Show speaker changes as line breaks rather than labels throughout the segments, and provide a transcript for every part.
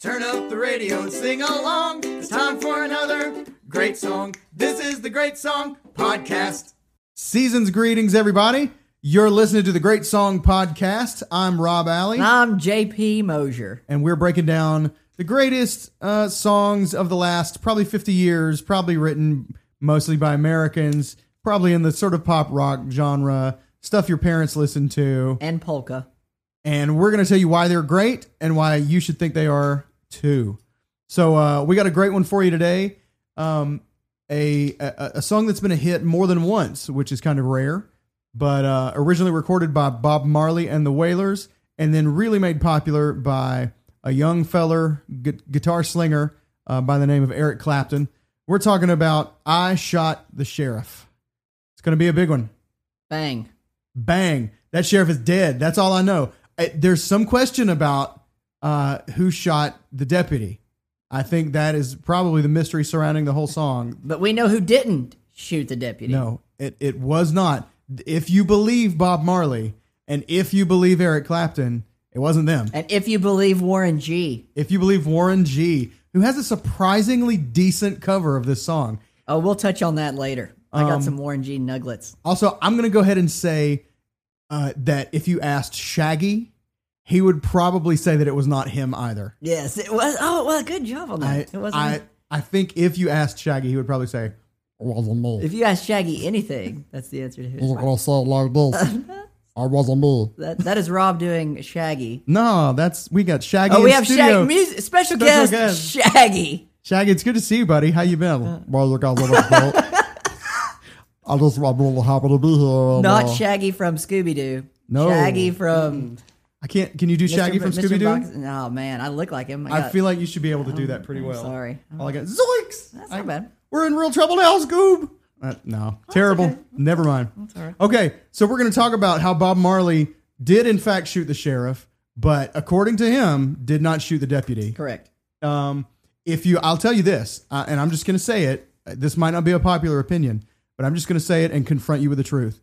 Turn up the radio and sing along. It's time for another great song. This is the Great Song Podcast. Season's greetings, everybody. You're listening to the Great Song Podcast. I'm Rob Alley,
I'm JP Mosier.
and we're breaking down the greatest uh, songs of the last probably 50 years, probably written mostly by Americans, probably in the sort of pop rock genre, stuff your parents listened to.
and polka.
and we're going to tell you why they're great and why you should think they are too. So uh, we got a great one for you today. Um, a, a a song that's been a hit more than once, which is kind of rare, but uh, originally recorded by Bob Marley and the Wailers, and then really made popular by a young feller gu- guitar slinger uh, by the name of Eric Clapton. We're talking about "I Shot the Sheriff." It's going to be a big one
Bang.
bang that sheriff is dead that's all i know I, there's some question about uh, who shot the deputy i think that is probably the mystery surrounding the whole song
But we know who didn't shoot the deputy.
no it, it was not if you believe bob marley and if you believe eric clapton it wasn't them
And if you believe Warren G.
if you believe warren g who has a surprisingly decent cover of this song
Oh, we'll touch on that later. I
Um,
got some Warren G nuggets.
Also, I'm going to go ahead and say uh, that if you asked Shaggy, he would probably say that it was not him either.
Yes, it was. Oh, well, good job on that.
I,
it wasn't.
I, I think if you asked Shaggy, he would probably say, "It wasn't me."
if you ask Shaggy anything, that's the answer to his.
say it like this. I wasn't me.
That, that is Rob doing Shaggy.
No, that's we got Shaggy.
Oh, we
in
have
studio.
Shaggy. Music, special, guest,
guest.
Shaggy.
Shaggy, it's good to see you, buddy. How you been?
Look, I. I just I'm really happy to be here.
Not
uh,
Shaggy from Scooby Doo.
No.
Shaggy from
I can't. Can you do Shaggy from Scooby Doo?
Oh, man. I look like him. I,
I feel like you should be able to do that pretty well.
Sorry.
All I got, Zoinks!
That's
I-
not bad.
We're in real trouble now, Scoob. Uh, no, terrible.
okay.
Never mind.
all right.
Okay, so we're going to talk about how Bob Marley did in fact shoot the sheriff, but according to him, did not shoot the deputy.
Correct.
Um, if you, I'll tell you this, uh, and I'm just going to say it. uh, This might not be a popular opinion, but I'm just going to say it and confront you with the truth.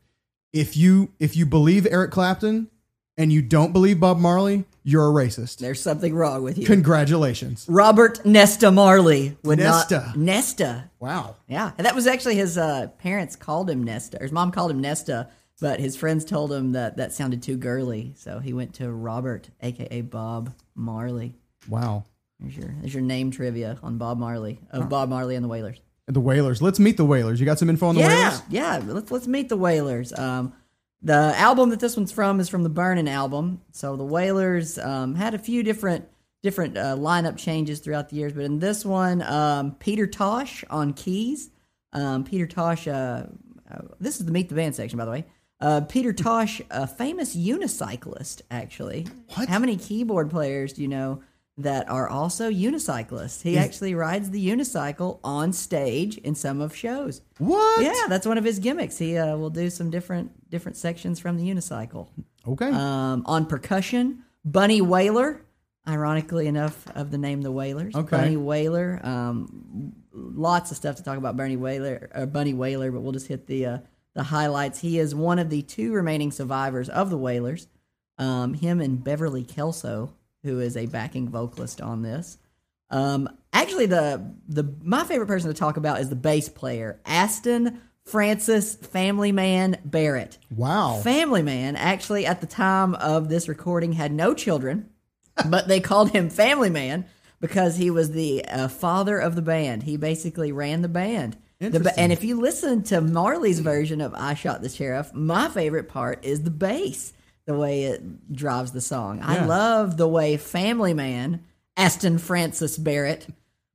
If you if you believe Eric Clapton and you don't believe Bob Marley, you're a racist.
There's something wrong with you.
Congratulations.
Robert Nesta Marley would
Nesta.
not Nesta.
Wow.
Yeah, and that was actually his uh, parents called him Nesta. Or his mom called him Nesta, but his friends told him that that sounded too girly, so he went to Robert, aka Bob Marley.
Wow.
There's your there's your name trivia on Bob Marley of Bob Marley and the Wailers.
The Wailers. Let's meet the Wailers. You got some info on the
yeah,
Wailers?
yeah. Let's let's meet the Wailers. Um, the album that this one's from is from the Burning album. So the Wailers um, had a few different different uh, lineup changes throughout the years, but in this one, um, Peter Tosh on keys. Um, Peter Tosh. Uh, uh, this is the Meet the Band section, by the way. Uh, Peter Tosh, a famous unicyclist, actually.
What?
How many keyboard players do you know that are also unicyclists? He actually rides the unicycle on stage in some of shows.
What?
Yeah, that's one of his gimmicks. He uh, will do some different different sections from the unicycle.
Okay.
Um, on percussion, Bunny Wailer. Ironically enough, of the name the Wailers.
Okay.
Bunny Wailer. Um, lots of stuff to talk about Bernie Wailer or Bunny Wailer, but we'll just hit the uh, the highlights. He is one of the two remaining survivors of the Wailers. Um, him and Beverly Kelso, who is a backing vocalist on this. Um, actually, the the my favorite person to talk about is the bass player, Aston Francis Family Man Barrett.
wow.
Family Man actually at the time of this recording had no children, but they called him Family Man because he was the uh, father of the band. He basically ran the band. The and if you listen to Marley's version of "I Shot the Sheriff," my favorite part is the bass, the way it drives the song. I love the way Family Man Aston Francis Barrett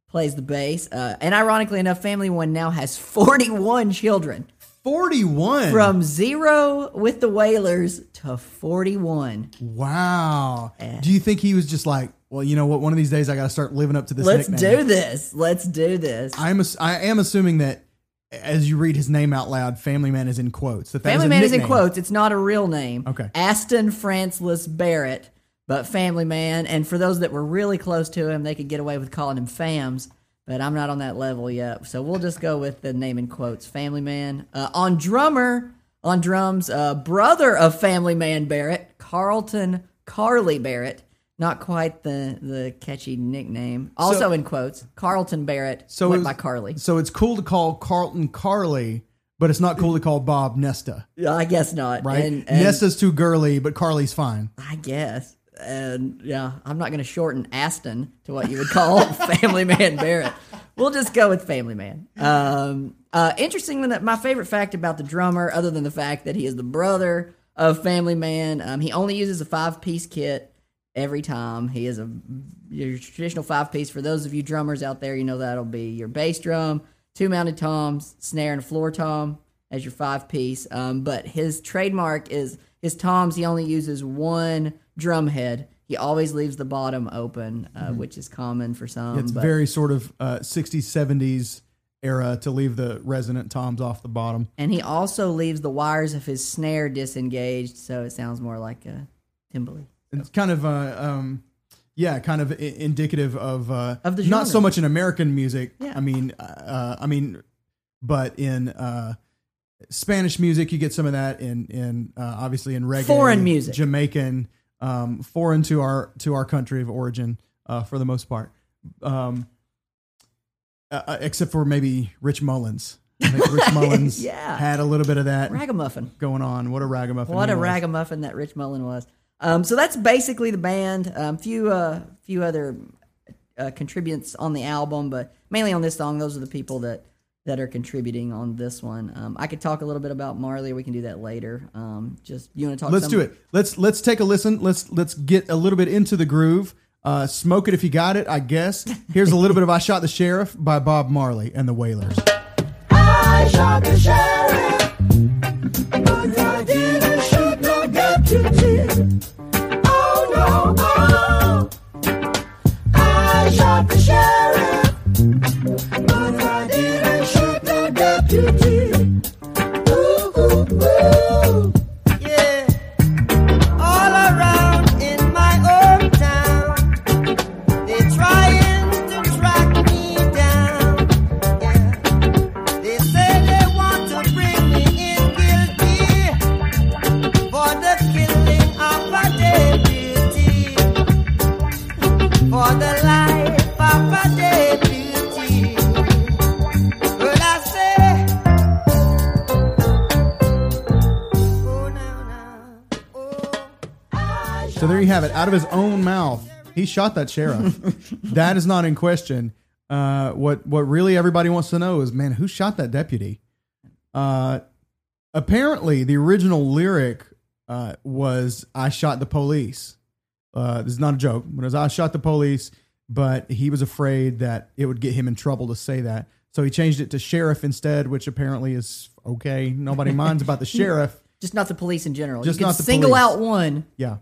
plays the bass. Uh, and ironically enough, Family One now has 41 children
41.
from zero with the Wailers to 41.
Wow. Do you think he was just like, well, you know what? One of these days I got to start living up to this
Let's
nickname.
do this. Let's do this.
I'm ass- I am assuming that as you read his name out loud, Family Man is in quotes. That that
Family
a
Man is in quotes. It's not a real name.
Okay.
Aston Francis Barrett, but Family Man. And for those that were really close to him, they could get away with calling him Fams. But I'm not on that level yet, so we'll just go with the name in quotes. Family Man. Uh, on drummer, on drums, uh, brother of Family Man Barrett, Carlton Carly Barrett. Not quite the the catchy nickname. Also in quotes, Carlton Barrett,
So
went
it
by Carly.
So it's cool to call Carlton Carly, but it's not cool to call Bob Nesta,
Yeah, I guess not.
right?
And, and
Nesta's too girly, but Carly's fine.
I guess. And yeah, I'm not going to shorten Aston to what you would call Family Man Barrett. We'll just go with Family Man. Um, uh, interesting that my favorite fact about the drummer, other than the fact that he is the brother of Family Man, um, he only uses a five piece kit every time. He is a your traditional five piece. For those of you drummers out there, you know that'll be your bass drum, two mounted toms, snare, and a floor tom as your five piece. Um, but his trademark is his toms. He only uses one drum head. He always leaves the bottom open, uh, which is common for some.
It's
but,
very sort of uh, 60s, 70s era to leave the resonant toms off the bottom.
and he also leaves the wires of his snare disengaged, so it sounds more like a timbali.
It's kind of, uh, um, yeah, kind of I- indicative of, uh,
Of the
not so
genre.
much in American music.
Yeah.
I mean, uh, I mean, but in uh, Spanish music, you get some of that. In in uh, obviously in reggae,
Foreign music.
Jamaican, um, foreign to our to our country of origin uh, for the most part. Um, uh, uh, except for maybe Rich Mullins. I think Rich Mullins
Yeah.
had a little bit of that
Ragamuffin.
going on. What a ragamuffin!
What
he
a
was.
ragamuffin that Rich Mullins was. Um, so that's basically the band. Um, few uh, few other uh, contributors on the album, but mainly on this song. Those are the people that that are contributing on this one. Um, I could talk a little bit about Marley. We can do that later. Um, just you want to talk?
Let's
some-
do it. Let's let's take a listen. Let's let's get a little bit into the groove. Uh, smoke it if you got it. I guess. Here's a little bit of "I Shot the Sheriff" by Bob Marley and the Wailers.
I shot the sheriff, deputy.
Out of his own mouth, he shot that sheriff. that is not in question. Uh, what what really everybody wants to know is, man, who shot that deputy? Uh, apparently, the original lyric uh, was "I shot the police." Uh, this is not a joke, but it was "I shot the police." But he was afraid that it would get him in trouble to say that, so he changed it to sheriff instead, which apparently is okay. Nobody minds about the sheriff.
Just not the police in general.
Just
you could
not the
single
police.
out one.
Yeah,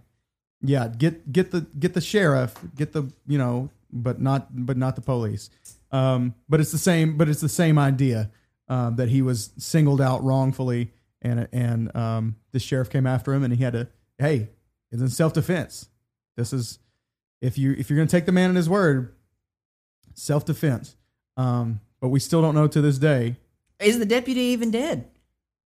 yeah. Get get the get the sheriff. Get the you know, but not but not the police. Um, but it's the same. But it's the same idea um, that he was singled out wrongfully, and and um, the sheriff came after him, and he had to. Hey, it's in self defense. This is if you if you're going to take the man in his word, self defense. Um, but we still don't know to this day.
Is the deputy even dead?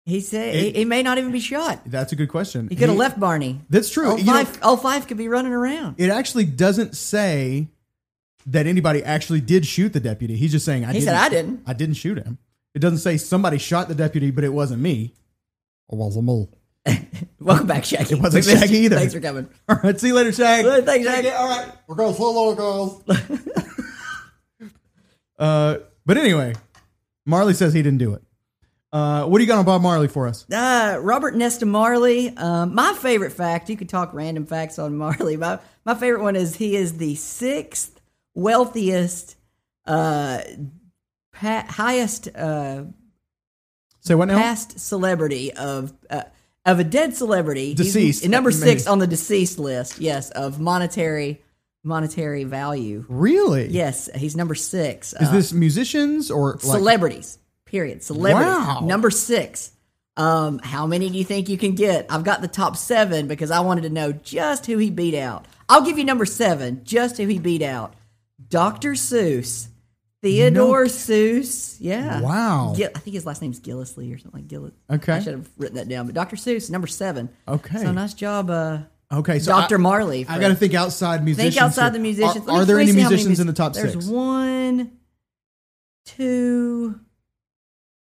He said
It-
he, may not even be shot.
That's a good question.
He could have left Barney.
That's true.
All
You know-
five, all five could be running around.
it actually doesn't say that anybody actually did shoot the deputy. He's just saying I
He
didn't.
said, "I didn't."
I didn't shoot him. It doesn't say somebody shot the deputy, but it wasn't me.
It wasn't me.
Welcome back, Shaggy.
It wasn't
We
Shaggy either.
Thanks for coming.
All right, see you later, Shag.
Thanks, Shaggy.
All right.
We're going solo, girls.
Uh, but anyway, Marley says he didn't do it. Uh, what do you got on Bob Marley for us?
Uh, Robert Nesta Marley. Um, my favorite fact, you could talk random facts on Marley. My, my favorite one is he is the sixth wealthiest, uh, pa- highest uh,
Say what now?
past celebrity of uh, of a dead celebrity. He's
Deceased,
number six on the deceased list. Yes, of monetary monetary value.
Really?
Yes, he's number six.
Is
Uh,
this musicians or like,
celebrities? Period. Celebrities.
Wow.
Number six. Um, how many do you think you can get? I've got the top seven because I wanted to know just who he beat out. I'll give you number seven, just who he beat out. Dr. Seuss. Theodore Seuss. Yeah.
Wow.
Gil- I think his last name's Gillisley or something like Gillis.
Okay.
I should have written that down. But Dr. Seuss, number seven.
Okay.
So nice job uh,
Okay, so
Dr.
I,
Marley.
I got to think outside musicians.
Think outside
here.
the musicians.
Are,
me-
are there any
see how many
musicians
mus-
in the top
There's
six?
one, two.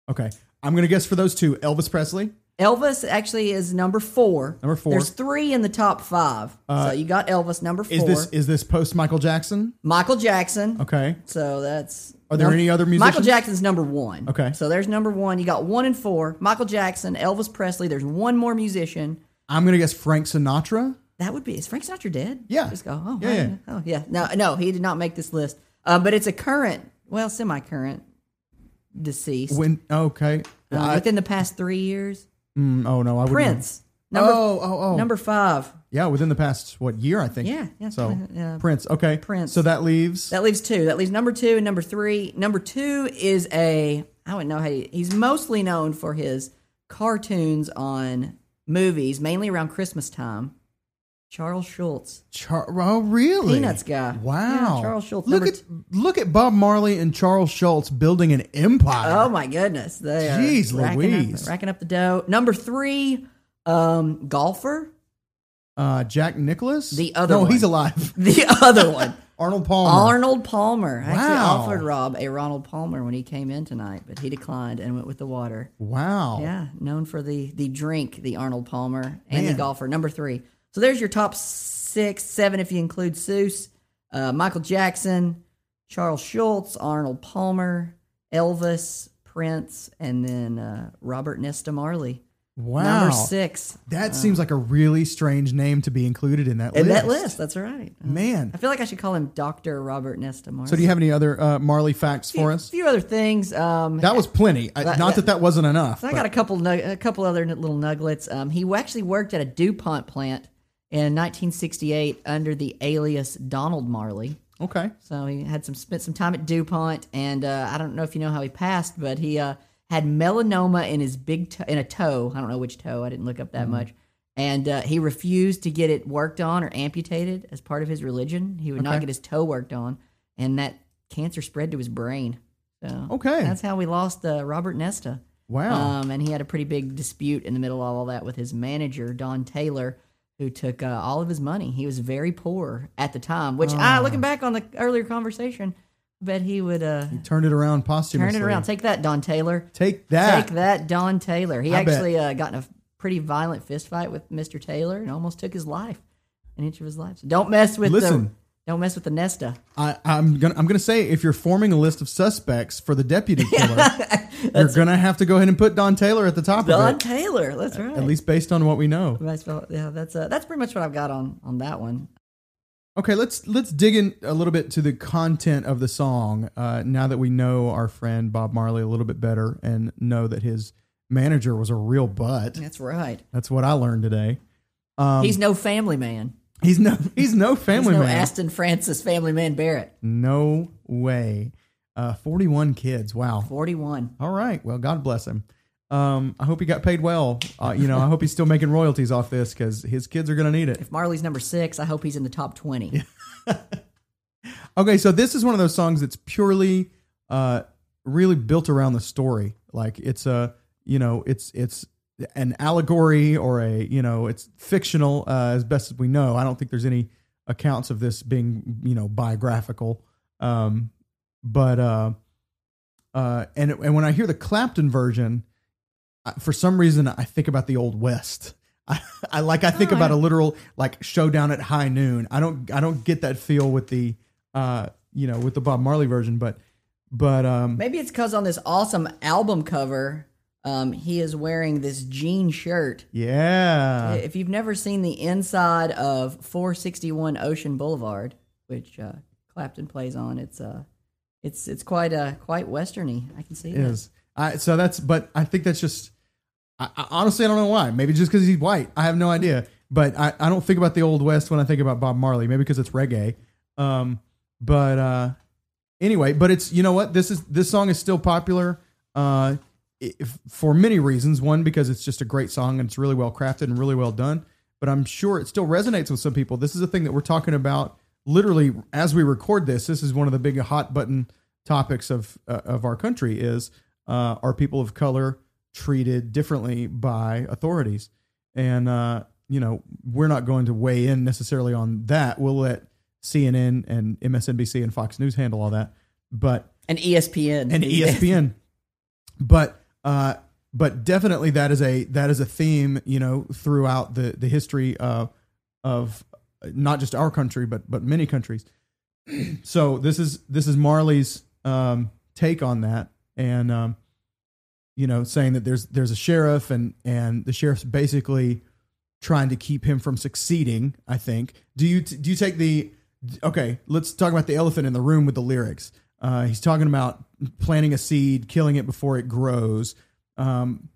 Okay, I'm gonna guess for those two, Elvis Presley.
Elvis actually is number four.
Number four.
There's three in the top five. so you got Elvis number four.
Is this is this post Michael Jackson?
Michael Jackson.
Okay,
So that's.
Are there any other musicians? Michael?
Jackson's number one.
Okay.
So there's number one. You got one and four. Michael Jackson, Elvis Presley. There's one more musician.
I'm gonna guess Frank Sinatra.
That would be. Is Frank Sinatra dead?
Yeah.
Just go. Oh,
Yeah, yeah.
Oh, yeah. No, no, he did not make this list. Uh, but it's a current, well, semi-current deceased.
When okay,
uh,
I-
within the past three years.
mm, oh no, I wouldn't.
Prince. Number,
oh oh oh.
number five.
yeah, within the past what year? I think.
Yeah, yeah,
So
yeah.
Prince. Okay,
Prince.
So that leaves.
That leaves two. That leaves number two and number three. Number two is a I don't know how you, he's mostly known for his cartoons on movies, mainly around Christmas time. Charles Schulz,
Char- oh really?
Peanuts guy.
Wow.
Yeah, Charles Schulz.
Look at look at Bob Marley and Charles Schulz building an empire.
Oh my goodness! They
Jeez
racking
Louise.
up, racking up the dough. Number three, um, golfer.
Uh, Jack Nicklaus.
The other
No,
one.
he's alive.
The other one,
Arnold Palmer.
Arnold Palmer. Actually,
Wow.
offered Rob a Ronald Palmer when he came in tonight, but he declined and went with the water.
Wow.
Yeah, known for the the drink, the Arnold Palmer, and the golfer. Number three. So there's your top six, seven if you include Seuss, uh, Michael Jackson, Charles Schulz, Arnold Palmer, Elvis, Prince, and then uh, Robert Nesta Marley.
Wow.
Number six.
That seems like a really strange name to be included in that list.
In
list.
that list, that's right.
Man.
I feel like I should call him Doctor Robert Nesta Marley.
So do you have any other uh, Marley facts for us?
a few other things? Um,
That was plenty. I,
That-
not that that wasn't enough.
I got a couple a couple other little nuggets. Um, he actually worked at a DuPont plant in 1968 under the alias Donald Marley.
okay.
So he had some spent some time at DuPont, and uh, I don't know if you know how he passed, but he uh, had melanoma in his big toe, in a toe. I don't know which toe. I didn't look up that
Mm-hmm.
much. And uh, he refused to get it worked on or amputated as part of his religion. He would not get his toe worked on, and that cancer spread to his brain. So
Okay.
that's how we lost uh, Robert Nesta.
Wow.
Um, and he had a pretty big dispute in the middle of all that with his manager, Don Taylor, who took uh, all of his money. He was very poor at the time, which, ah,
Oh.
looking back on the earlier conversation, I bet he would uh,
Turned it around posthumously.
turn it around. Take that, Don Taylor.
Take that.
Take that, Don Taylor. He
I
actually uh, got in a pretty violent fist fight with Mr. Taylor and almost took his life, an inch of his life. So don't mess with the
Listen.
Don't mess with the Nesta.
I, I'm gonna I'm gonna say if you're forming a list of suspects for the deputy killer, you're gonna have to go ahead and put Don Taylor at the top
Don
of it.
Don Taylor. That's right.
At least based on what we know.
Yeah, that's uh, that's pretty much what I've got on on that one.
Okay, let's let's dig in a little bit to the content of the song. Uh, now that we know our friend Bob Marley a little bit better and know that his manager was a real butt.
That's right.
That's what I learned today. Um,
He's no family man.
He's no he's no family
He's no
man.
Aston Francis family man Barrett.
No way. Uh, 41 kids. Wow.
41.
All right. Well, God bless him. Um, I hope he got paid well. Uh, you know, I hope he's still making royalties off this because his kids are going to need it.
If Marley's number six, I hope he's in the top 20.
Okay, so this is one of those songs that's purely, uh, really built around the story. Like it's a, you know, it's it's an allegory or a, you know, it's fictional uh, as best as we know. I don't think there's any accounts of this being, you know, biographical. Um, but uh, uh, and and when I hear the Clapton version, I, for some reason I think about the Old West. I, I like I think
Oh,
about
yeah.
a literal like showdown at high noon. I don't I don't get that feel with the uh you know with the Bob Marley version, but but um
Maybe it's because on this awesome album cover, um, he is wearing this jean shirt.
yeah
if you've never seen the inside of 461 Ocean Boulevard, which uh, Clapton plays on, it's uh, it's it's quite uh, quite westerny. I can see
it
that.
is. I so that's but I think that's just I, I honestly I don't know why. Maybe just because he's white. I have no idea. But I, I don't think about the old west when I think about Bob Marley. Maybe because it's reggae. Um, but uh, anyway, but it's you know what this is. This song is still popular. Uh, if, for many reasons. One because it's just a great song and it's really well crafted and really well done. But I'm sure it still resonates with some people. This is a thing that we're talking about literally as we record this. This is one of the big hot button topics of uh, of our country is uh, are people of color treated differently by authorities? And uh, you know, we're not going to weigh in necessarily on that. We'll let CNN and MSNBC and Fox News handle all that. But
And ESPN.
and ESPN. but uh, but definitely that is a that is a theme, you know, throughout the the history uh, of not just our country, but but many countries. so this is this is Marley's um, take on that, and um, you know, saying that there's there's a sheriff, and and the sheriff's basically trying to keep him from succeeding. I think. Do you do you take the okay? Let's talk about the elephant in the room with the lyrics. Uh, he's talking about planting a seed, killing it before it grows. Um,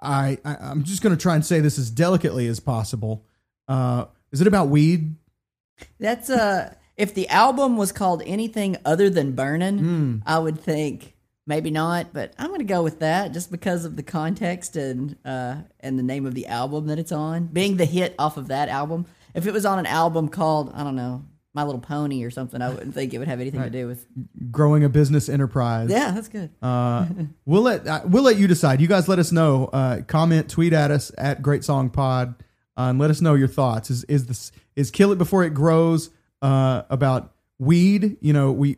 I, I I'm just going to try and say this as delicately as possible. Uh, is it about weed?
That's uh if the album was called anything other than Burning,
Hmm.
I would think maybe not, but I'm gonna go with that just because of the context and uh and the name of the album that it's on. Being the hit off of that album. If it was on an album called, I don't know, My Little Pony or something, I wouldn't think it would have anything to do with
Growing a business enterprise.
Yeah, that's good.
Uh, we'll let uh, we'll let you decide. You guys let us know. Uh, comment, tweet at us at Great Song Pod, uh, and let us know your thoughts. Is is this is kill it before it grows uh, about weed? You know, we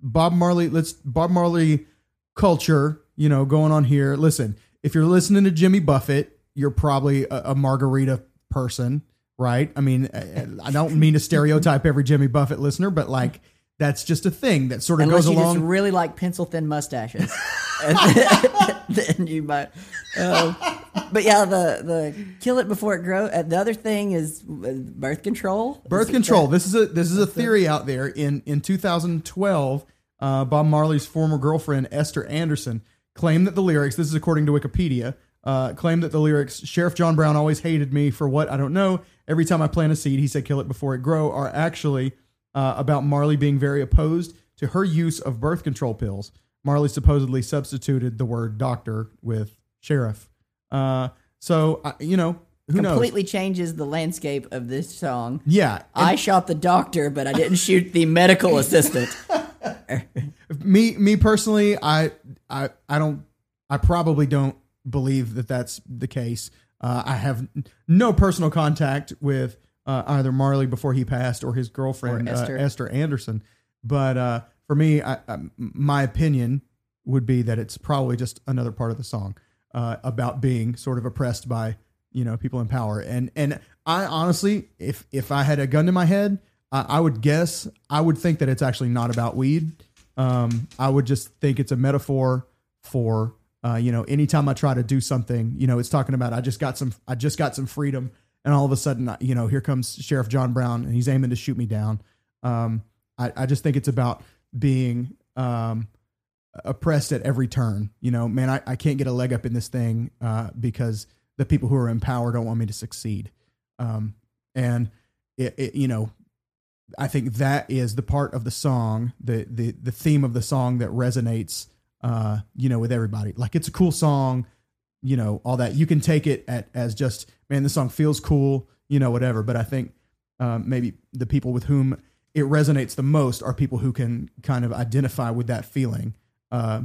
Bob Marley. Let's Bob Marley culture. You know, going on here. Listen, if you're listening to Jimmy Buffett, you're probably a, a margarita person, right? I mean, I, I don't mean to stereotype every Jimmy Buffett listener, but like. That's just a thing that sort of
Unless
goes
you
along.
just really like pencil thin mustaches, And then you might. Um, but yeah, the the kill it before it grows. Uh, the other thing is uh, birth control.
Birth
Is
control.
that-
This is a this is a theory out there. In in 2012, uh, Bob Marley's former girlfriend Esther Anderson claimed that the lyrics. This is according to Wikipedia. Uh, claimed that the lyrics "Sheriff John Brown always hated me for what I don't know. Every time I plant a seed, he said kill it before it grow." Are actually uh, about Marley being very opposed to her use of birth control pills. Marley supposedly substituted the word doctor with sheriff. Uh, so I you know who knows?
completely changes the landscape of this song.
Yeah,
I shot the doctor, but I didn't shoot the medical assistant.
me me personally i i i don't i probably don't believe that that's the case. Uh, i have no personal contact with uh, either marley before he passed or his girlfriend
Or
uh,
Esther.
esther anderson. But uh, for me I, I, my opinion would be that it's probably just another part of the song uh, about being sort of oppressed by you know people in power. And and i honestly if if i had a gun to my head I, I would guess i would think that it's actually not about weed. Um, I would just think it's a metaphor for uh, you know anytime I try to do something, you know, it's talking about I just got some I just got some freedom, and all of a sudden, you know, here comes Sheriff John Brown, and he's aiming to shoot me down. Um, I, I just think it's about being um, oppressed at every turn. You know, man, I, I can't get a leg up in this thing uh, because the people who are in power don't want me to succeed. Um, and it, it, you know, I think that is the part of the song, the the the theme of the song that resonates, uh, you know, with everybody. Like it's a cool song, you know, all that. You can take it at, as just, man, this song feels cool, you know, whatever. But I think um, maybe the people with whom it resonates the most are people who can kind of identify with that feeling uh,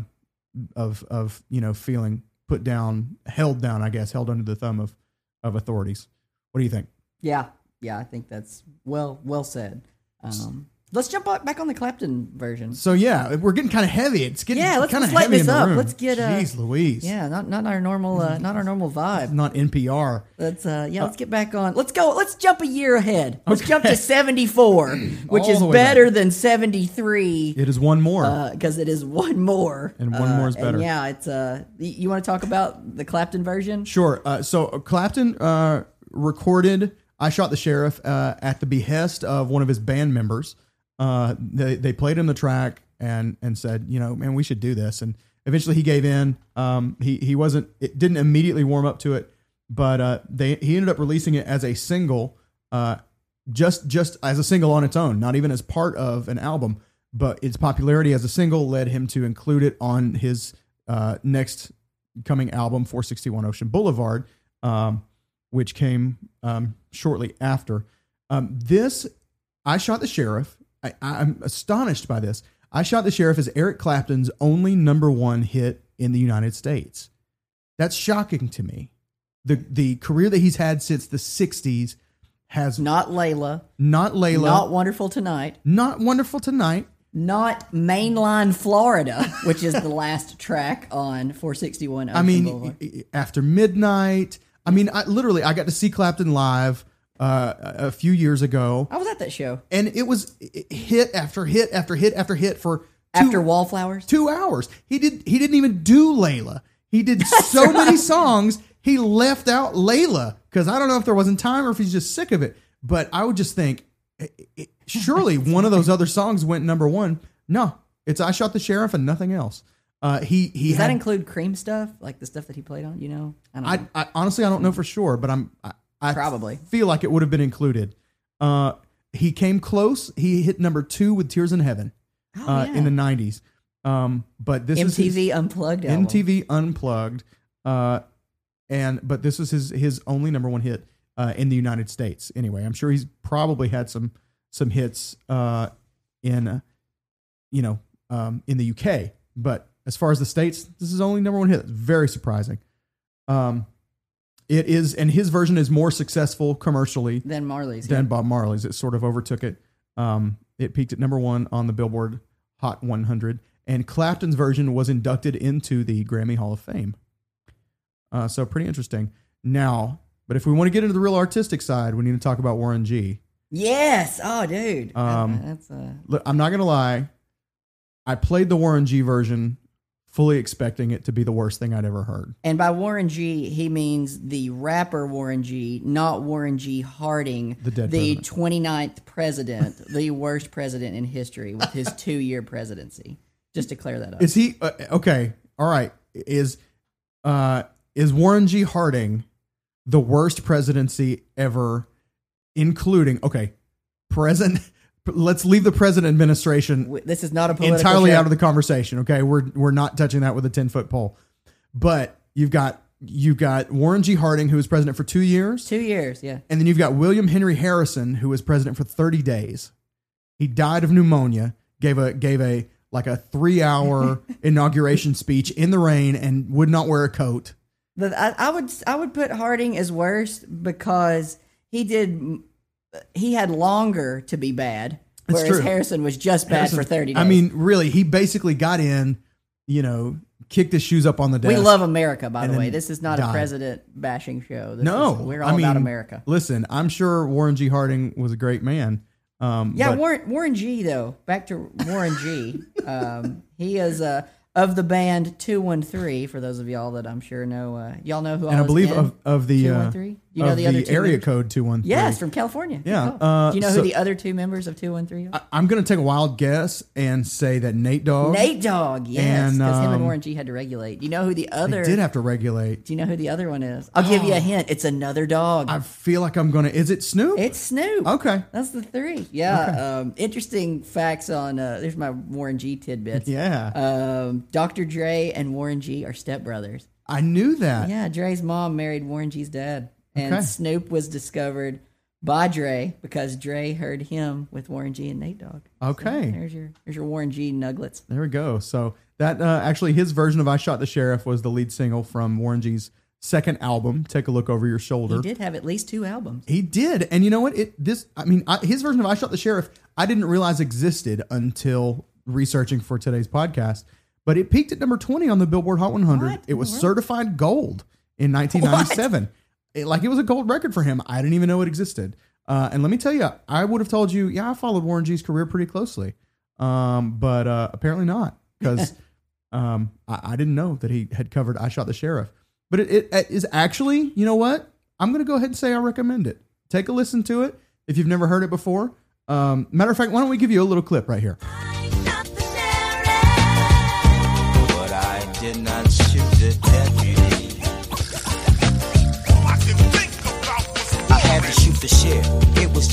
of of you know feeling put down, held down, I guess, held under the thumb of of authorities. What do you think?
yeah, yeah, I think that's well well said. Um, let's jump back back on the Clapton version.
So yeah, we're getting kind of heavy. It's getting
Yeah, let's-
kind of
let's lighten
heavy in
this up. Let's get, uh,
Jeez, Louise.
Yeah, not not our normal uh, not our normal vibe.
not NPR.
Let's uh yeah, let's get back on. Let's go. Let's jump a year ahead. Let's jump to 74, which is better than 73
It is one more.
because it is one more.
And one
Uh,
more is better.
yeah, it's uh you want to talk about the Clapton version?
Sure. Uh, so Clapton uh, recorded "I Shot the Sheriff" uh, at the behest of one of his band members. Uh, they they played him the track and and said, you know, man, we should do this. And eventually he gave in. Um, he he wasn't. It didn't immediately warm up to it, but uh, they he ended up releasing it as a single. Uh, just just as a single on its own, not even as part of an album. But its popularity as a single led him to include it on his uh, next coming album, 461 Ocean Boulevard, um, which came um, shortly after. Um, this, I Shot the Sheriff. I, I'm astonished by this. I Shot the Sheriff is Eric Clapton's only number one hit in the United States. That's shocking to me the the career that he's had since the '60s has not, Layla,
Not Layla. Not Wonderful Tonight.
Not Wonderful Tonight.
Not Mainline Florida, which is the last track on 461 Ocean
I mean,
Boulevard.
after midnight. I mean, I literally I got to see Clapton live uh, a few years ago,
I was at that show.
and it was hit after hit after hit after hit for two,
After Wallflowers.
two hours. He did. He didn't even do Layla. He did so many songs. He left out Layla because I don't know if there wasn't time or if he's just sick of it. But I would just think, surely one of those other songs went number one. No, it's I shot the sheriff and nothing else. Uh, he he
Does that
had,
include cream stuff? Like the stuff that he played on? You know? I don't know.
I, I honestly I don't know for sure, but I'm I, I
Probably.
feel like it would have been included. Uh, he came close. He hit number two with Tears in Heaven
Oh,
uh,
yeah.
in the '90s. Um, but this is his-
MTV Unplugged album.
MTV Unplugged, uh, and but this was his his only number one hit uh, in the United States. Anyway, I'm sure he's probably had some some hits uh, in uh, you know um, in the UK, but as far as the states, this is only number one hit. It's very surprising. Um, it is, and his version is more successful commercially
than Marley's.
than Bob Marley's. It sort of overtook it. Um, it peaked at number one on the Billboard Hot 100, and Clapton's version was inducted into the Grammy Hall of Fame. Uh, so pretty interesting. Now, but if we want to get into the real artistic side, we need to talk about Warren G.
Yes. Oh, dude.
Um,
That's
Look, I'm not gonna lie. I played the Warren G version, fully expecting it to be the worst thing I'd ever heard.
And by Warren G, he means the rapper Warren G, not Warren G. Harding,
The dead
the
president.
29th president, the worst president in history with his two year presidency. Just to clear that up.
Is he uh, okay? All right. Is uh is Warren G. Harding the worst presidency ever, including okay, present? Let's leave the president administration
this is not a political
entirely
show.
out of the conversation. Okay, we're we're not touching that with a ten foot pole. But you've got you've got Warren G. Harding, who was president for two years,
two years. Yeah.
and then you've got William Henry Harrison, who was president for thirty days. He died of pneumonia. Gave a gave a like a three hour inauguration speech in the rain and would not wear a coat.
I, I would I would put Harding as worst because he did he had longer to be bad,
It's
whereas
true.
Harrison was just bad
Harrison-
for thirty days.
I mean, really, he basically got in, you know, kicked his shoes up on the desk.
we love America, by
and
the way. This is not a
died.
president bashing show. This
No,
is, we're
I
all
mean,
about America.
Listen, I'm sure Warren G. Harding was a great man. Um,
Yeah,
but-
Warren Warren G though. Back to Warren G. Um, he is uh, of the band Two One Three. For those of y'all that I'm sure know, uh, y'all know who
and I believe of, of the uh,
213? You know
of
the other two
area
members?
code two one.
Yes, from California.
Yeah,
Oh.
uh,
Do you know
so-
who the other two members of Two One Three are?
I'm going to take a wild guess and say that Nate Dogg.
Nate Dogg. yes, because him
um,
and Warren G had to regulate. Do you know who the other?
did have to regulate.
do you know who the other one is? I'll give you a hint. It's another dog.
I feel like I'm going to. Is it Snoop?
it's Snoop.
okay.
That's the three. Yeah. Um, interesting facts on. Uh, there's my Warren G tidbits.
Yeah,
Um, Dr. Dre and Warren G are stepbrothers.
I knew that.
Yeah, Dre's mom married Warren G's dad, and
Okay.
Snoop was discovered by Dre because Dre heard him with Warren G and Nate Dogg.
Okay.
There's your there's your Warren G nuggets.
There we go. So that uh, actually his version of "I Shot the Sheriff" was the lead single from Warren G's second album. Take a look over your shoulder.
He did have at least two albums.
He did, and you know what? It this I mean, I, his version of "I Shot the Sheriff" I didn't realize existed until researching for today's podcast. But it peaked at number twenty on the Billboard Hot 100.
What?
It was certified gold in 1997. It, like it was a gold record for him. I didn't even know it existed. Uh, and let me tell you, I would have told you, yeah, I followed Warren G's career pretty closely, um, but uh, apparently not because um, I, I didn't know that he had covered "I Shot the Sheriff." But it, it, it is actually, you know what? I'm going to go ahead and say I recommend it. Take a listen to it if you've never heard it before. Um, matter of fact, why don't we give you a little clip right here?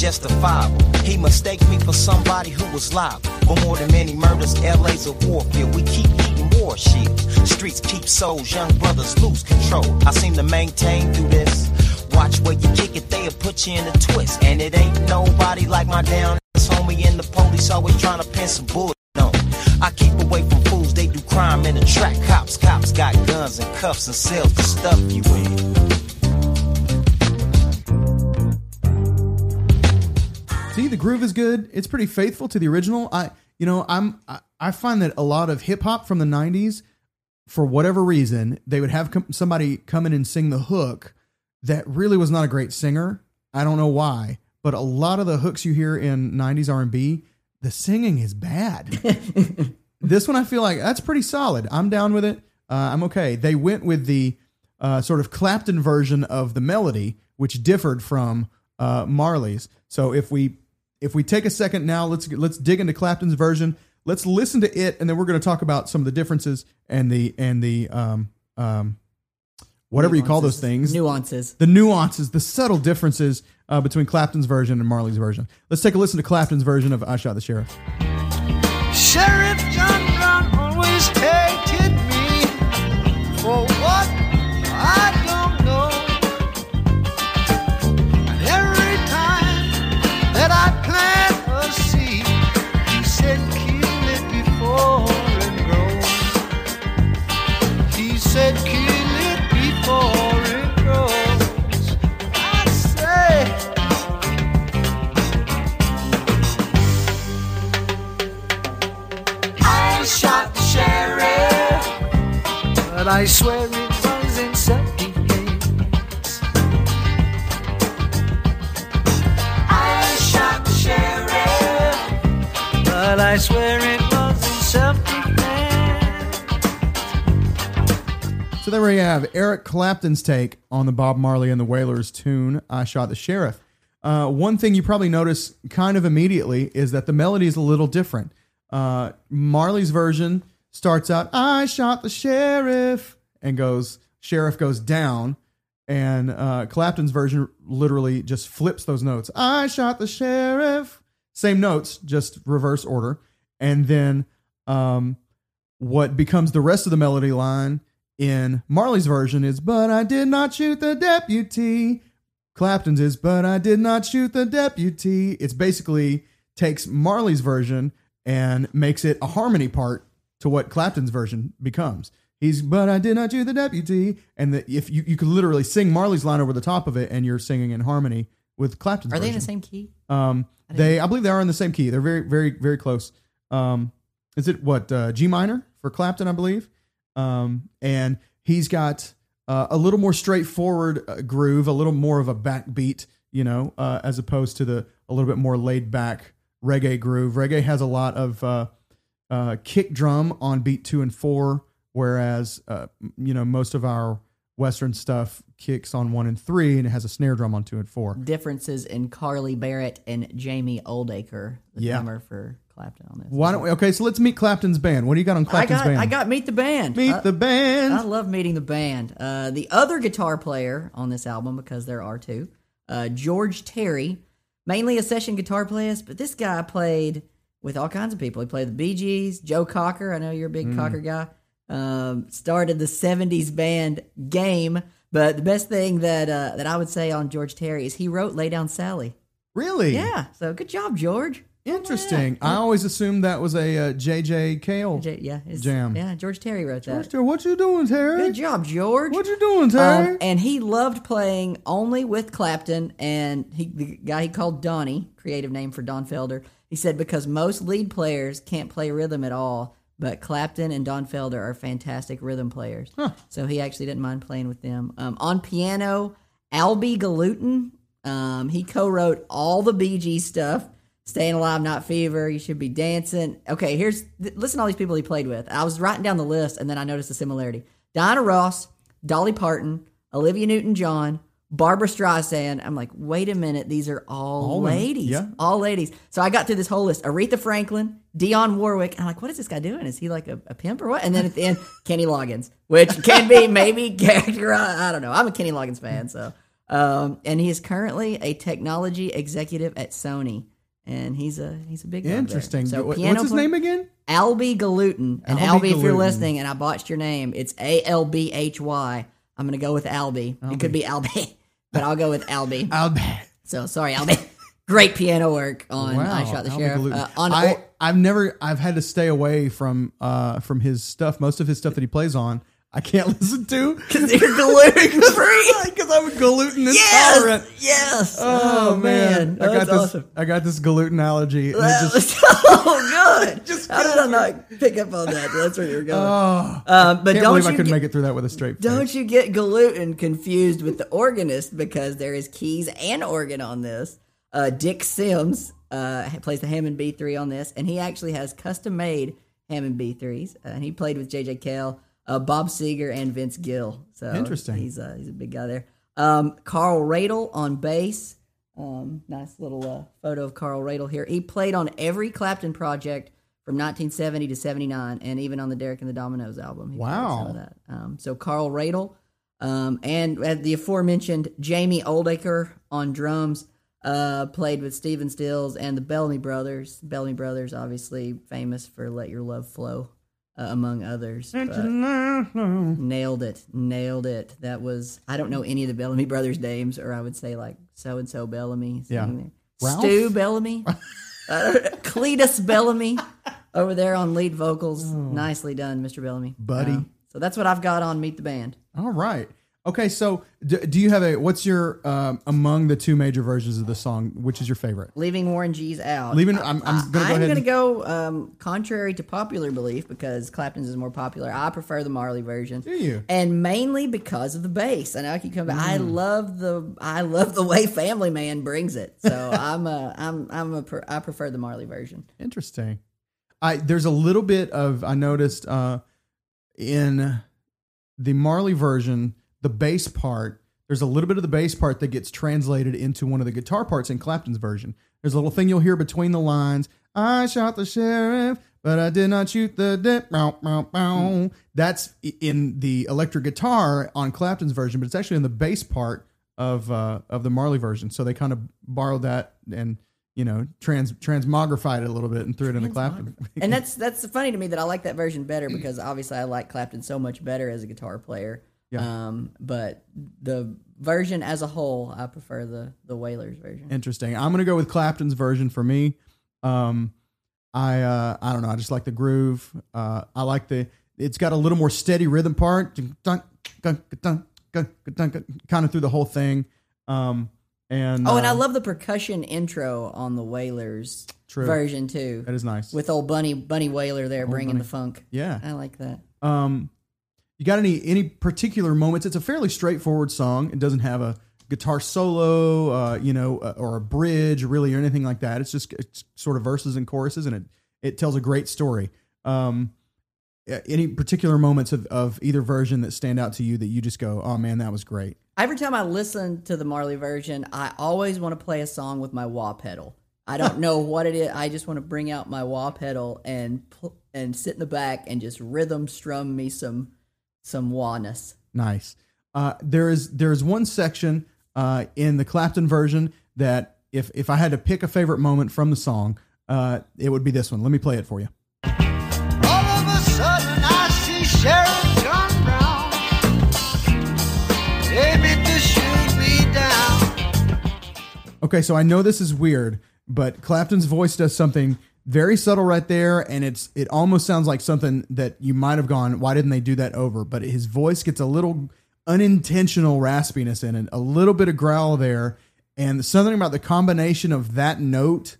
Justifiable. He mistaked me for somebody who was liable. For more than many murders, LA's a warfield. We keep eating war shit. Streets keep souls, young brothers lose control. I seem to maintain through this. Watch where you kick it, they'll put you in a twist. And it ain't nobody like my down ass homie and the police always trying to pin some bull on. I keep away from fools, they do crime in the track. Cops, cops got guns and cuffs and cells to stuff you in.
See, the groove is good. It's pretty faithful to the original. I, you know, I'm I, I find that a lot of hip hop from the '90s, for whatever reason, they would have com- somebody come in and sing the hook that really was not a great singer. I don't know why, but a lot of the hooks you hear in '90s R&B, the singing is bad. this one I feel like that's pretty solid. I'm down with it. Uh, I'm okay. They went with the uh, sort of Clapton version of the melody, which differed from uh, Marley's. So if we if we take a second now, let's let's dig into Clapton's version. Let's listen to it, and then we're going to talk about some of the differences and the and the um um whatever you call those things,
Nuances.
the nuances, the subtle differences uh, between Clapton's version and Marley's version. Let's take a listen to Clapton's version of "I Shot the Sheriff."
Sheriff John Brown always hated
have Eric Clapton's take on the Bob Marley and the Wailers tune "I Shot the Sheriff." Uh, one thing you probably notice kind of immediately is that the melody is a little different. Uh, Marley's version starts out "I shot the sheriff" and goes sheriff goes down, and uh, Clapton's version literally just flips those notes. "I shot the sheriff," same notes, just reverse order, and then um, what becomes the rest of the melody line in Marley's version is "But I did not shoot the deputy." Clapton's is "But I did not shoot the deputy." It's basically takes Marley's version and makes it a harmony part to what Clapton's version becomes. He's "But I did not shoot the deputy," and the, if you you could literally sing Marley's line over the top of it, and you're singing in harmony with Clapton's.
Are they in the same key?
Um, they, I believe they are in the same key. They're very, very, very close. Um, is it what uh, G minor for Clapton? I believe. Um, and he's got uh, a little more straightforward uh, groove, a little more of a backbeat, you know, uh, as opposed to the a little bit more laid back reggae groove. Reggae has a lot of uh, uh, kick drum on beat two and four, whereas uh, you know most of our Western stuff kicks on one and three, and it has a snare drum on two and four.
Differences in Carly Barrett and Jamie Oldaker, the
Yeah.
drummer for Clapton on this.
Why don't we? Okay, so let's meet Clapton's band. What do you got on
I got
band?
I got Meet the Band.
meet
I-
the band.
I love meeting the band. Uh, the other guitar player on this album, because there are two, uh, George Terry, mainly a session guitar player, but this guy played with all kinds of people. He played the Bee Gees, Joe Cocker. I know you're a big
Mm.
Cocker guy. Um, started the '70s band Game, but the best thing that uh, that I would say on George Terry is he wrote "Lay Down Sally."
really?
Yeah, so good job, George.
Interesting. I always assumed that was a uh, J.J. Cale.
J- yeah, it's-
Jam.
Yeah, George Terry wrote that.
George Terry, what you doing, Terry?
Good job, George.
What you doing, Terry?
Um, and he loved playing only with Clapton and he, the guy he called Donnie, creative name for Don Felder. He said because most lead players can't play rhythm at all, but Clapton and Don Felder are fantastic rhythm players. So he actually didn't mind playing with them. Um, on piano, Albie Galuten. Um, he co-wrote all the Bee Gees stuff. Staying Alive, Not Fever, You Should Be Dancing. Okay, here's th- listen to all these people he played with. I was writing down the list and then I noticed a similarity. Diana Ross, Dolly Parton, Olivia Newton John, Barbra Streisand. I'm like, wait a minute, these are all,
All
ladies.
yeah.
All ladies. So I got through this whole list. Aretha Franklin, Dionne Warwick. I'm like, what is this guy doing? Is he like a, a pimp or what? And then at the end, Kenny Loggins, which can be maybe character. I, I don't know. I'm a Kenny Loggins fan, so. Um, and he is currently a technology executive at Sony, and he's a he's a big.
Interesting.
So piano
What's his
play-
name again?
Albie Galuten. And
Albie
Albie, if you're
Galuten.
listening and I botched your name, it's A L B H Y. I'm going to go with Albie. It could be Albie, but I'll go with Albie.
Al-
So sorry, Albie. Great piano work on I Shot the
Albie
Sheriff.
Galuten.
Uh, on
I, I've never, I've had to stay away from, uh, from his stuff. Most of his stuff that he plays on, I can't listen to
Because you're gluten free.
because I'm gluten
Yes,
intolerant.
yes.
Oh, man, I got
that's
this.
awesome.
I got this gluten allergy.
That
just-
was oh good.
Just
How did I not pick up on that? That's where you were going.
oh,
um, but don't
believe
you
I could
get,
make it through that with a straight face.
don't you get gluten confused with the organist because there is keys and organ on this. Uh, Dick Sims uh, plays the Hammond B3 on this, and he actually has custom made Hammond B3s. Uh, and he played with JJ Cale, uh, Bob Seger, and Vince Gill. So
Interesting.
He's uh, he's a big guy there. Um, Carl Radle on bass. Um, nice little uh, photo of Carl Radle here. He played on every Clapton project from 1970 to 79, and even on the Derek and the Dominos album. He
Wow.
some of that. Um, so Carl Radle, um, and uh, the aforementioned Jamie Oldaker on drums. Uh, played with Stephen Stills and the Bellamy Brothers. Bellamy Brothers, obviously famous for "Let Your Love Flow," uh, among others. Nailed it. Nailed it. That was I don't know any of the Bellamy brothers' names, or I would say like so and so Bellamy.
Yeah. Ralph?
Stu Bellamy. uh, Cletus Bellamy over there on lead vocals. Nicely done, Mr. Bellamy.
Buddy.
Uh, so that's what I've got on Meet the Band.
All right. Okay. So, do, do you have a? What's your um, among the two major versions of the song? Which is your favorite?
Leaving Warren G's out.
Leaving. I'm, I'm gonna go
I'm
ahead.
gonna go um, contrary to popular belief because Clapton's is more popular. I prefer the Marley version.
Do you?
And mainly because of the bass. I know I keep coming back. I
Mm.
love the I love the way Family Man brings it. So I'm a I'm I'm a I prefer the Marley version.
Interesting. I there's a little bit of I noticed uh, in the Marley version, the bass part. There's a little bit of the bass part that gets translated into one of the guitar parts in Clapton's version. There's a little thing you'll hear between the lines. I shot the sheriff, but I did not shoot the dip. Bow, bow, bow. That's in the electric guitar on Clapton's version, but it's actually in the bass part of uh, of the Marley version. So they kind of borrowed that and you know trans transmogrified it a little bit and threw it in the Clapton.
And that's that's funny to me that I like that version better because obviously I like Clapton so much better as a guitar player.
Yeah.
Um, but the version as a whole, I prefer the the Wailers version.
Interesting. I'm gonna go with Clapton's version for me. Um, I uh, I don't know. I just like the groove. Uh, I like the. It's got a little more steady rhythm part, kind of through the whole thing. Um, and
Oh, and I
uh,
love the percussion intro on the Wailers
True.
version too.
that is nice.
with old Bunny Bunny Wailer there bringing
Bunny.
the funk.
yeah.
I like that.
Um, you got any any particular moments? It's a fairly straightforward song. It doesn't have a guitar solo, uh, you know, uh, or a bridge, really, or anything like that. It's just it's sort of verses and choruses, and it it tells a great story. Um, any particular moments of, of either version that stand out to you that you just go, oh man, that was great.
Every time I listen to the Marley version, I always want to play a song with my wah pedal. I don't know what it is. I just want to bring out my wah pedal and and sit in the back and just rhythm strum me some some wahness.
Nice. Uh, there is there is one section uh, in the Clapton version that if if I had to pick a favorite moment from the song, uh, it would be this one. Let me play it for you.
All of a sudden I see Sheriff John Brown aiming to shoot me down.
Okay, so I know this is weird, but Clapton's voice does something very subtle right there, and it's it almost sounds like something that you might have gone, why didn't they do that over? But his voice gets a little unintentional raspiness in it, a little bit of growl there, and something about the combination of that note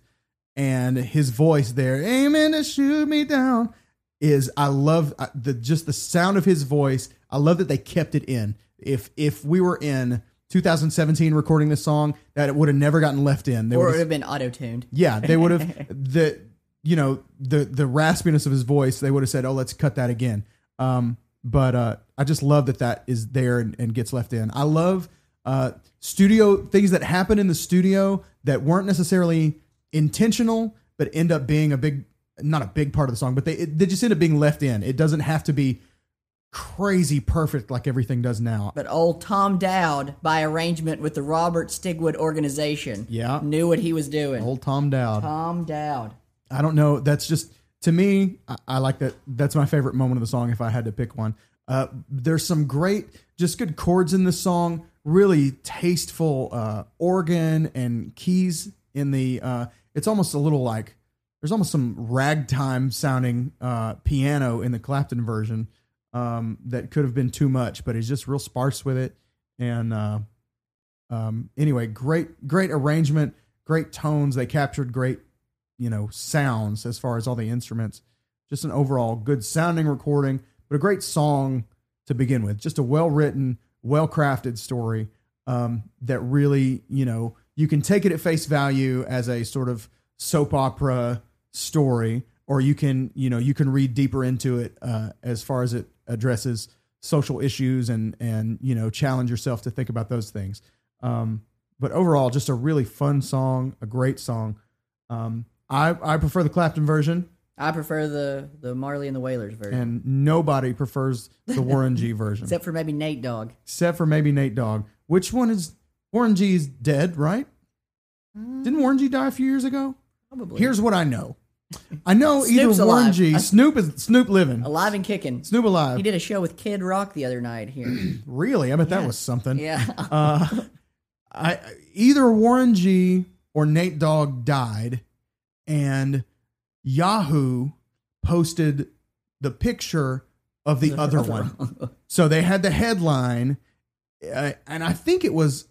and his voice there, aiming to shoot me down, is I love uh, the just the sound of his voice. I love that they kept it in. If if we were in 2017 recording this song, that it would have never gotten left in. They
Or it
would have
been auto tuned.
yeah, they would have the you know the the raspiness of his voice. They would have said, "Oh, let's cut that again." Um, but uh, I just love that that is there and, and gets left in. I love uh, studio things that happen in the studio that weren't necessarily intentional, but end up being a big not a big part of the song, but they it, they just end up being left in. It doesn't have to be crazy perfect like everything does now.
But old Tom Dowd, by arrangement with the Robert Stigwood organization,
Yeah.
knew what he was doing.
Old Tom Dowd.
Tom Dowd.
I don't know. That's just to me. I, I like that. That's my favorite moment of the song. If I had to pick one, uh, there's some great, just good chords in the song. Really tasteful uh, organ and keys in the. Uh, it's almost a little like there's almost some ragtime sounding uh, piano in the Clapton version. um, that could have been too much, but he's just real sparse with it. And uh, um, anyway, great, great arrangement, great tones. They captured great, you know, sounds as far as all the instruments. Just an overall good sounding recording, but a great song to begin with. Just a well written, well crafted story um, that really, you know, you can take it at face value as a sort of soap opera story, or you can, you know, you can read deeper into it uh, as far as it addresses social issues and and you know challenge yourself to think about those things. Um, but overall, just a really fun song, a great song. Um, I I prefer the Clapton version,
I prefer the the Marley and the Wailers version,
and nobody prefers the Warren G version,
except for maybe Nate Dogg.
except for maybe Nate Dogg. Which one is Warren G's dead? Right? Didn't Warren G die a few years ago?
Probably.
Here's what I know. I know either Warren
alive.
G, Snoop is Snoop living,
alive and kicking.
Snoop alive.
He did a show with Kid Rock the other night here.
Really? I bet that was something.
yeah.
Uh, I either Warren G or Nate Dogg died, and Yahoo posted the picture of the other one. So they had the headline, uh, and I think it was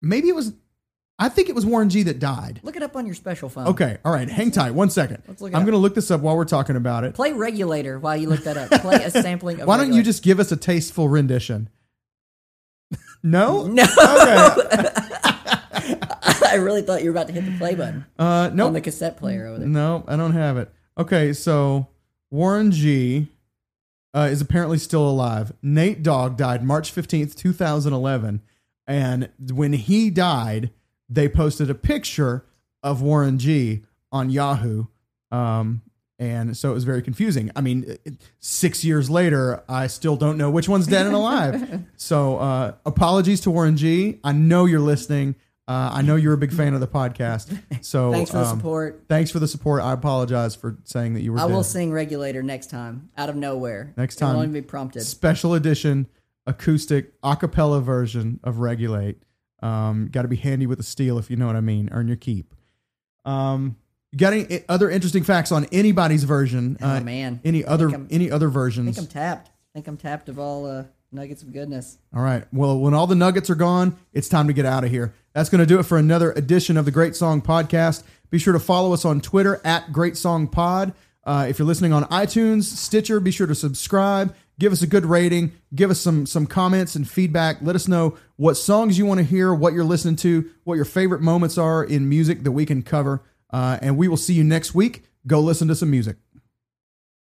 maybe it was. I think it was Warren G that died.
Look it up on your special phone.
Okay, all right, hang tight. One second.
Let's look
I'm going to look this up while we're talking about it.
Play Regulator while you look that up. Play a sampling of
Why don't you just give us a tasteful rendition? No,
No.
Okay.
I really thought you were about to hit the play button
Uh, no,
on the cassette player over there.
No, I don't have it. Okay, so Warren G uh, is apparently still alive. Nate Dogg died March 15th, 2011. And when he died, they posted a picture of Warren G on Yahoo. Um, and so it was very confusing. I mean, six years later, I still don't know which one's dead and alive. so uh, apologies to Warren G. I know you're listening. Uh, I know you're a big fan of the podcast. So
Thanks for the
um,
support.
Thanks for the support. I apologize for saying that you were
I
dead.
will sing Regulator next time, out of nowhere.
Next time.
even be prompted.
Special edition acoustic a cappella version of Regulate. Um, got to be handy with the steel if you know what I mean. Earn your keep. Um, you got any other interesting facts on anybody's version?
Oh,
uh,
man.
any other any other versions?
I think I'm tapped. I think I'm tapped of all uh, nuggets of goodness.
All right. Well, when all the nuggets are gone, it's time to get out of here. That's going to do it for another edition of the Great Song Podcast. Be sure to follow us on Twitter at Great Song Pod. Uh, if you're listening on iTunes, Stitcher, be sure to subscribe. Give us a good rating. Give us some some comments and feedback. Let us know what songs you want to hear, what you're listening to, what your favorite moments are in music that we can cover. Uh, and we will see you next week. Go listen to some music.